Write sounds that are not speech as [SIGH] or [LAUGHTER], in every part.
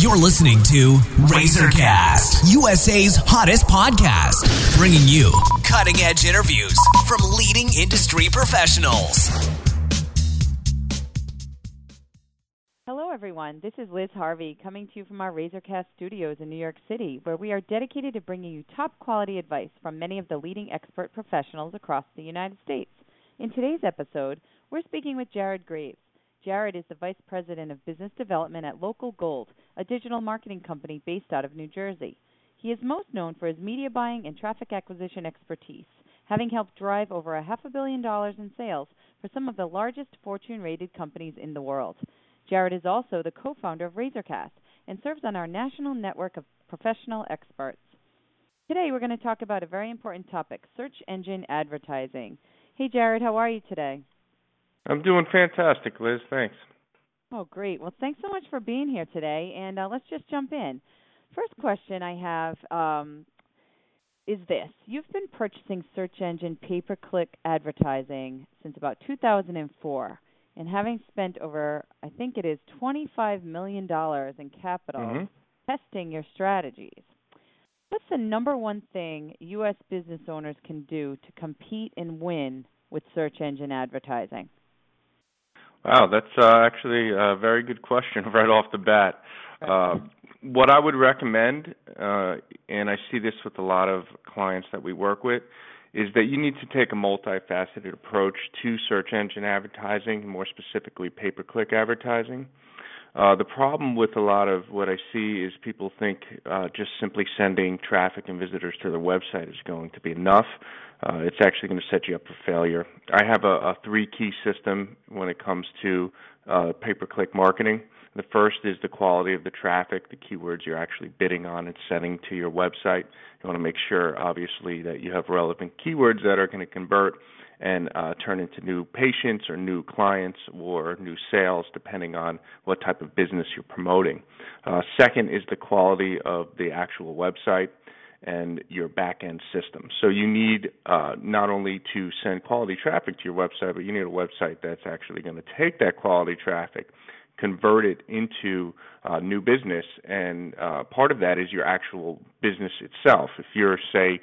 You're listening to Razorcast, USA's hottest podcast, bringing you cutting edge interviews from leading industry professionals. Hello, everyone. This is Liz Harvey coming to you from our Razorcast studios in New York City, where we are dedicated to bringing you top quality advice from many of the leading expert professionals across the United States. In today's episode, we're speaking with Jared Graves. Jared is the Vice President of Business Development at Local Gold, a digital marketing company based out of New Jersey. He is most known for his media buying and traffic acquisition expertise, having helped drive over a half a billion dollars in sales for some of the largest Fortune rated companies in the world. Jared is also the co founder of Razorcast and serves on our national network of professional experts. Today, we're going to talk about a very important topic search engine advertising. Hey, Jared, how are you today? I'm doing fantastic, Liz. Thanks. Oh, great. Well, thanks so much for being here today. And uh, let's just jump in. First question I have um, is this You've been purchasing search engine pay per click advertising since about 2004 and having spent over, I think it is $25 million in capital mm-hmm. testing your strategies. What's the number one thing U.S. business owners can do to compete and win with search engine advertising? Wow, that's uh, actually a very good question [LAUGHS] right off the bat. Uh, what I would recommend, uh, and I see this with a lot of clients that we work with, is that you need to take a multifaceted approach to search engine advertising, more specifically pay per click advertising. Uh, the problem with a lot of what I see is people think uh, just simply sending traffic and visitors to their website is going to be enough. Uh, it's actually going to set you up for failure. I have a, a three key system when it comes to uh, pay per click marketing. The first is the quality of the traffic, the keywords you're actually bidding on and sending to your website. You want to make sure, obviously, that you have relevant keywords that are going to convert and uh, turn into new patients or new clients or new sales, depending on what type of business you're promoting. Uh, second is the quality of the actual website and your back end system. So you need uh, not only to send quality traffic to your website, but you need a website that's actually going to take that quality traffic, convert it into uh, new business, and uh, part of that is your actual business itself. If you're, say,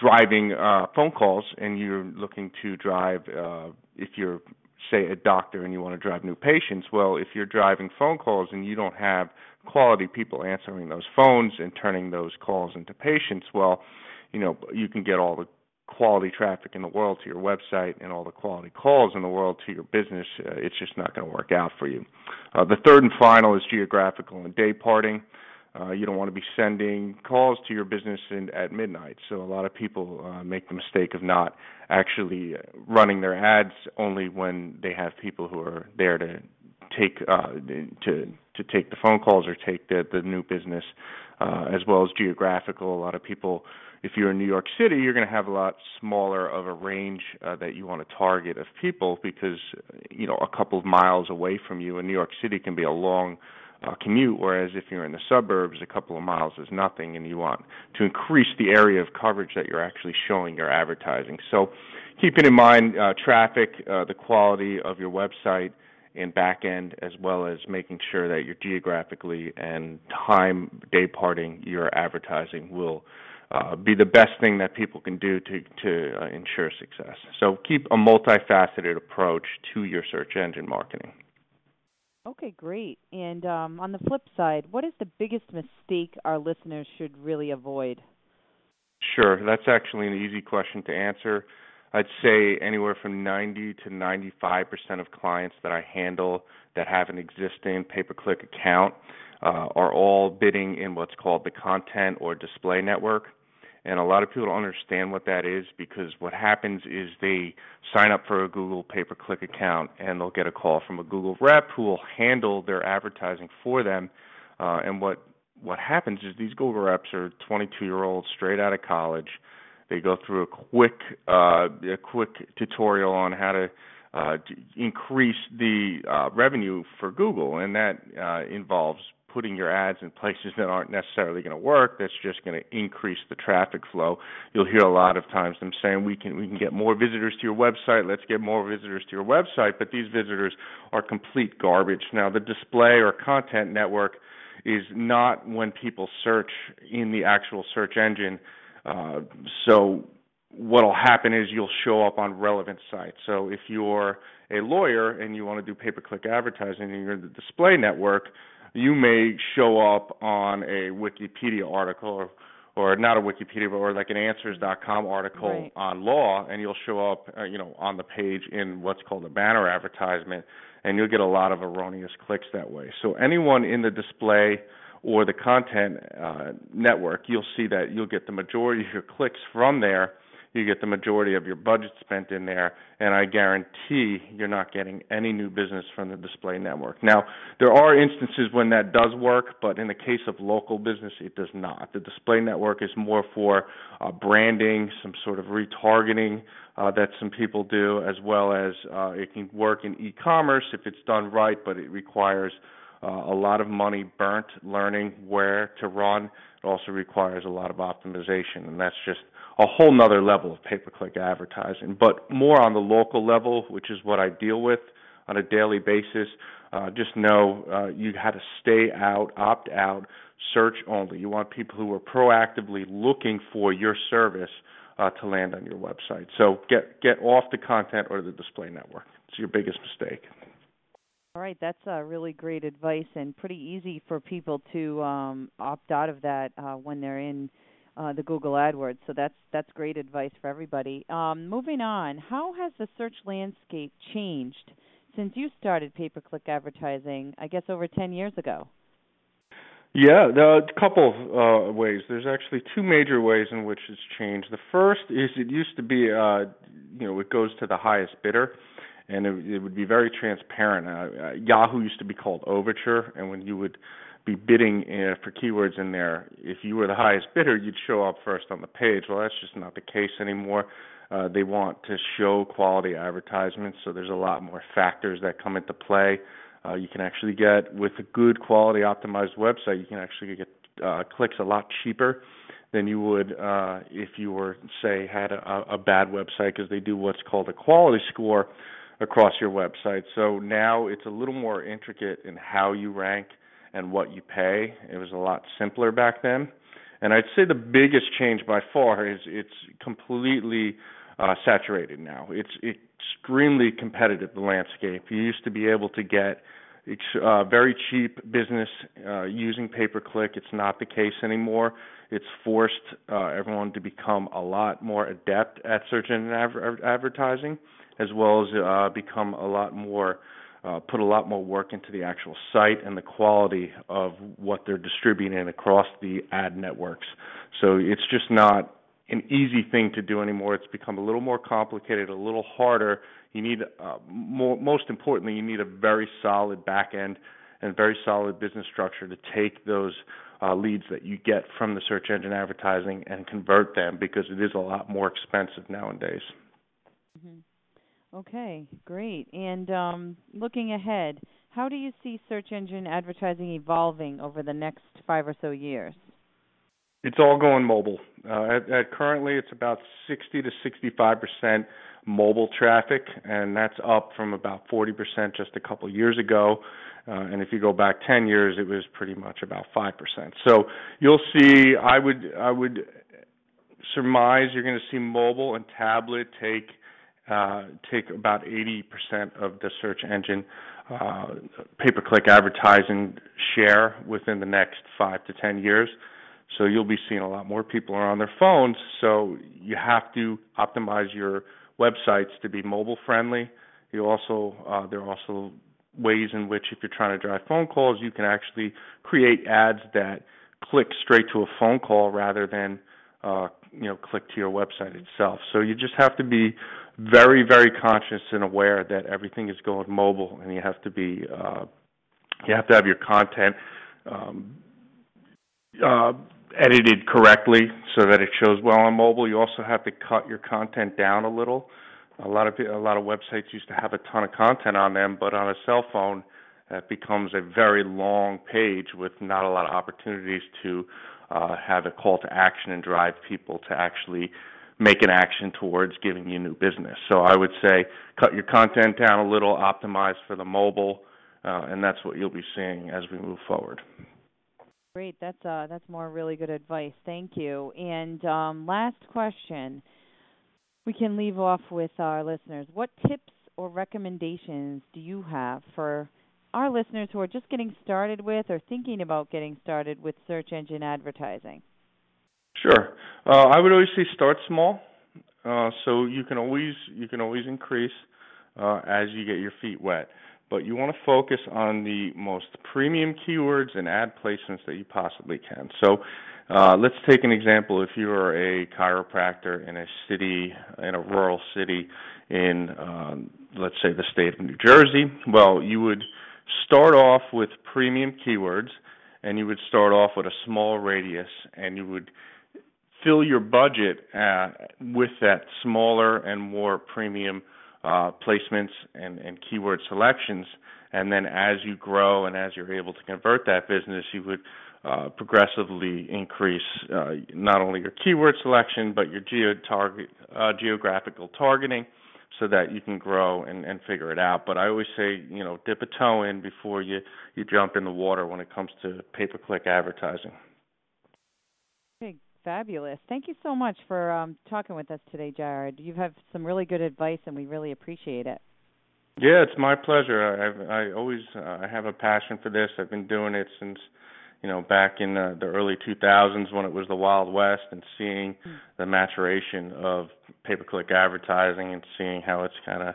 driving uh, phone calls and you're looking to drive, uh, if you're say a doctor and you want to drive new patients, well, if you're driving phone calls and you don't have quality people answering those phones and turning those calls into patients, well, you know, you can get all the quality traffic in the world to your website and all the quality calls in the world to your business, uh, it's just not going to work out for you. Uh, the third and final is geographical and day parting. Uh, you don't want to be sending calls to your business in, at midnight. So a lot of people uh, make the mistake of not actually running their ads only when they have people who are there to take uh, to to take the phone calls or take the the new business, uh, as well as geographical. A lot of people, if you're in New York City, you're going to have a lot smaller of a range uh, that you want to target of people because you know a couple of miles away from you in New York City can be a long uh, commute, whereas if you're in the suburbs, a couple of miles is nothing, and you want to increase the area of coverage that you're actually showing your advertising. So, keeping in mind uh, traffic, uh, the quality of your website and back end, as well as making sure that you're geographically and time day parting your advertising will uh, be the best thing that people can do to to uh, ensure success. So keep a multifaceted approach to your search engine marketing. Okay, great. And um, on the flip side, what is the biggest mistake our listeners should really avoid? Sure, that's actually an easy question to answer. I'd say anywhere from 90 to 95% of clients that I handle that have an existing pay per click account uh, are all bidding in what's called the content or display network. And a lot of people don't understand what that is because what happens is they sign up for a Google pay per click account and they'll get a call from a Google rep who will handle their advertising for them. Uh, and what what happens is these Google reps are 22 year olds straight out of college. They go through a quick uh, a quick tutorial on how to uh, increase the uh, revenue for Google, and that uh, involves putting your ads in places that aren't necessarily going to work. That's just going to increase the traffic flow. You'll hear a lot of times them saying we can we can get more visitors to your website. Let's get more visitors to your website. But these visitors are complete garbage. Now the display or content network is not when people search in the actual search engine. Uh, so what'll happen is you'll show up on relevant sites. So if you're a lawyer and you want to do pay-per-click advertising and you're in the display network, you may show up on a Wikipedia article or or not a Wikipedia, but or like an Answers.com article right. on law, and you'll show up, uh, you know, on the page in what's called a banner advertisement, and you'll get a lot of erroneous clicks that way. So anyone in the display or the content uh, network, you'll see that you'll get the majority of your clicks from there you get the majority of your budget spent in there, and I guarantee you're not getting any new business from the display network. Now, there are instances when that does work, but in the case of local business, it does not. The display network is more for uh, branding, some sort of retargeting uh, that some people do, as well as uh, it can work in e-commerce if it's done right, but it requires uh, a lot of money burnt learning where to run. It also requires a lot of optimization, and that's just a whole nother level of pay-per-click advertising. But more on the local level, which is what I deal with on a daily basis. Uh, just know uh, you had to stay out, opt out, search only. You want people who are proactively looking for your service uh, to land on your website. So get get off the content or the display network. It's your biggest mistake. All right, that's uh, really great advice and pretty easy for people to um, opt out of that uh, when they're in uh, the Google AdWords. So that's that's great advice for everybody. Um, moving on, how has the search landscape changed since you started pay-per-click advertising? I guess over 10 years ago. Yeah, a couple uh, ways. There's actually two major ways in which it's changed. The first is it used to be, uh, you know, it goes to the highest bidder and it, it would be very transparent. Uh, uh, Yahoo used to be called Overture, and when you would be bidding uh, for keywords in there, if you were the highest bidder, you'd show up first on the page. Well, that's just not the case anymore. Uh, they want to show quality advertisements, so there's a lot more factors that come into play. Uh, you can actually get, with a good quality optimized website, you can actually get uh, clicks a lot cheaper than you would uh, if you were, say, had a, a bad website because they do what's called a quality score across your website. So now it's a little more intricate in how you rank and what you pay. It was a lot simpler back then. And I'd say the biggest change by far is it's completely uh, saturated now. It's extremely competitive, the landscape. You used to be able to get uh, very cheap business uh, using pay per click. It's not the case anymore. It's forced uh, everyone to become a lot more adept at search engine adver- advertising as well as uh, become a lot more uh, put a lot more work into the actual site and the quality of what they're distributing across the ad networks. So it's just not an easy thing to do anymore. It's become a little more complicated, a little harder. You need, uh, more, most importantly, you need a very solid back end and very solid business structure to take those uh, leads that you get from the search engine advertising and convert them because it is a lot more expensive nowadays. Mm-hmm. Okay, great. And um, looking ahead, how do you see search engine advertising evolving over the next five or so years? It's all going mobile. Uh, at, at currently, it's about 60 to 65 percent mobile traffic, and that's up from about 40 percent just a couple years ago. Uh, and if you go back 10 years, it was pretty much about five percent. So you'll see. I would I would surmise you're going to see mobile and tablet take uh, take about 80% of the search engine uh, pay-per-click advertising share within the next five to 10 years. So you'll be seeing a lot more people are on their phones. So you have to optimize your websites to be mobile friendly. You also uh, there are also ways in which if you're trying to drive phone calls, you can actually create ads that click straight to a phone call rather than uh, you know click to your website itself. So you just have to be very very conscious and aware that everything is going mobile, and you have to be uh, you have to have your content um, uh, edited correctly so that it shows well on mobile. You also have to cut your content down a little. A lot of a lot of websites used to have a ton of content on them, but on a cell phone, that becomes a very long page with not a lot of opportunities to uh, have a call to action and drive people to actually make an action towards giving you new business. So I would say cut your content down a little, optimize for the mobile, uh, and that's what you'll be seeing as we move forward. Great. That's uh, that's more really good advice. Thank you. And um, last question, we can leave off with our listeners. What tips or recommendations do you have for our listeners who are just getting started with or thinking about getting started with search engine advertising? Sure. Uh, I would always say start small. Uh, so you can always you can always increase uh, as you get your feet wet but you want to focus on the most premium keywords and ad placements that you possibly can. So uh, let's take an example. If you are a chiropractor in a city, in a rural city in, um, let's say, the state of New Jersey, well, you would start off with premium keywords and you would start off with a small radius and you would fill your budget uh, with that smaller and more premium uh, placements and, and keyword selections. And then as you grow and as you're able to convert that business, you would uh, progressively increase uh, not only your keyword selection but your geo target, uh, geographical targeting so that you can grow and, and figure it out. But I always say, you know, dip a toe in before you, you jump in the water when it comes to pay per click advertising. Fabulous. Thank you so much for um, talking with us today, Jared. You have some really good advice, and we really appreciate it. Yeah, it's my pleasure. I, I always uh, I have a passion for this. I've been doing it since you know back in uh, the early 2000s when it was the Wild West, and seeing mm. the maturation of pay-per-click advertising and seeing how it's kind of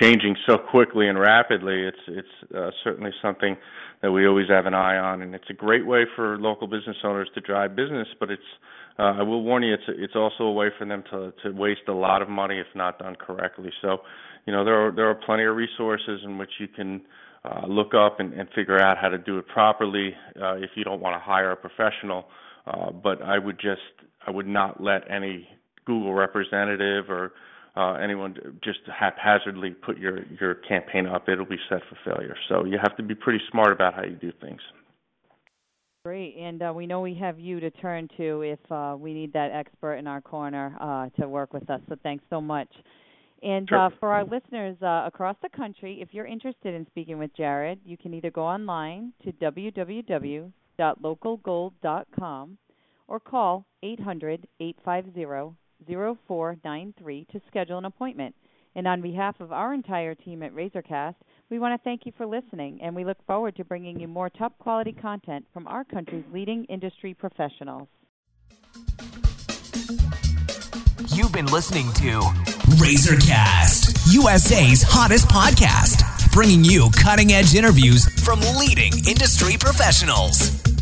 changing so quickly and rapidly. It's it's uh, certainly something that we always have an eye on, and it's a great way for local business owners to drive business. But it's uh, I will warn you, it's it's also a way for them to to waste a lot of money if not done correctly. So, you know, there are there are plenty of resources in which you can uh, look up and, and figure out how to do it properly uh, if you don't want to hire a professional. Uh, but I would just I would not let any Google representative or uh, anyone just haphazardly put your your campaign up. It'll be set for failure. So you have to be pretty smart about how you do things. Great, and uh, we know we have you to turn to if uh, we need that expert in our corner uh, to work with us. So thanks so much. And sure. uh, for our listeners uh, across the country, if you're interested in speaking with Jared, you can either go online to www.localgold.com or call 800 850 0493 to schedule an appointment. And on behalf of our entire team at Razorcast, we want to thank you for listening, and we look forward to bringing you more top quality content from our country's leading industry professionals. You've been listening to Razorcast, USA's hottest podcast, bringing you cutting edge interviews from leading industry professionals.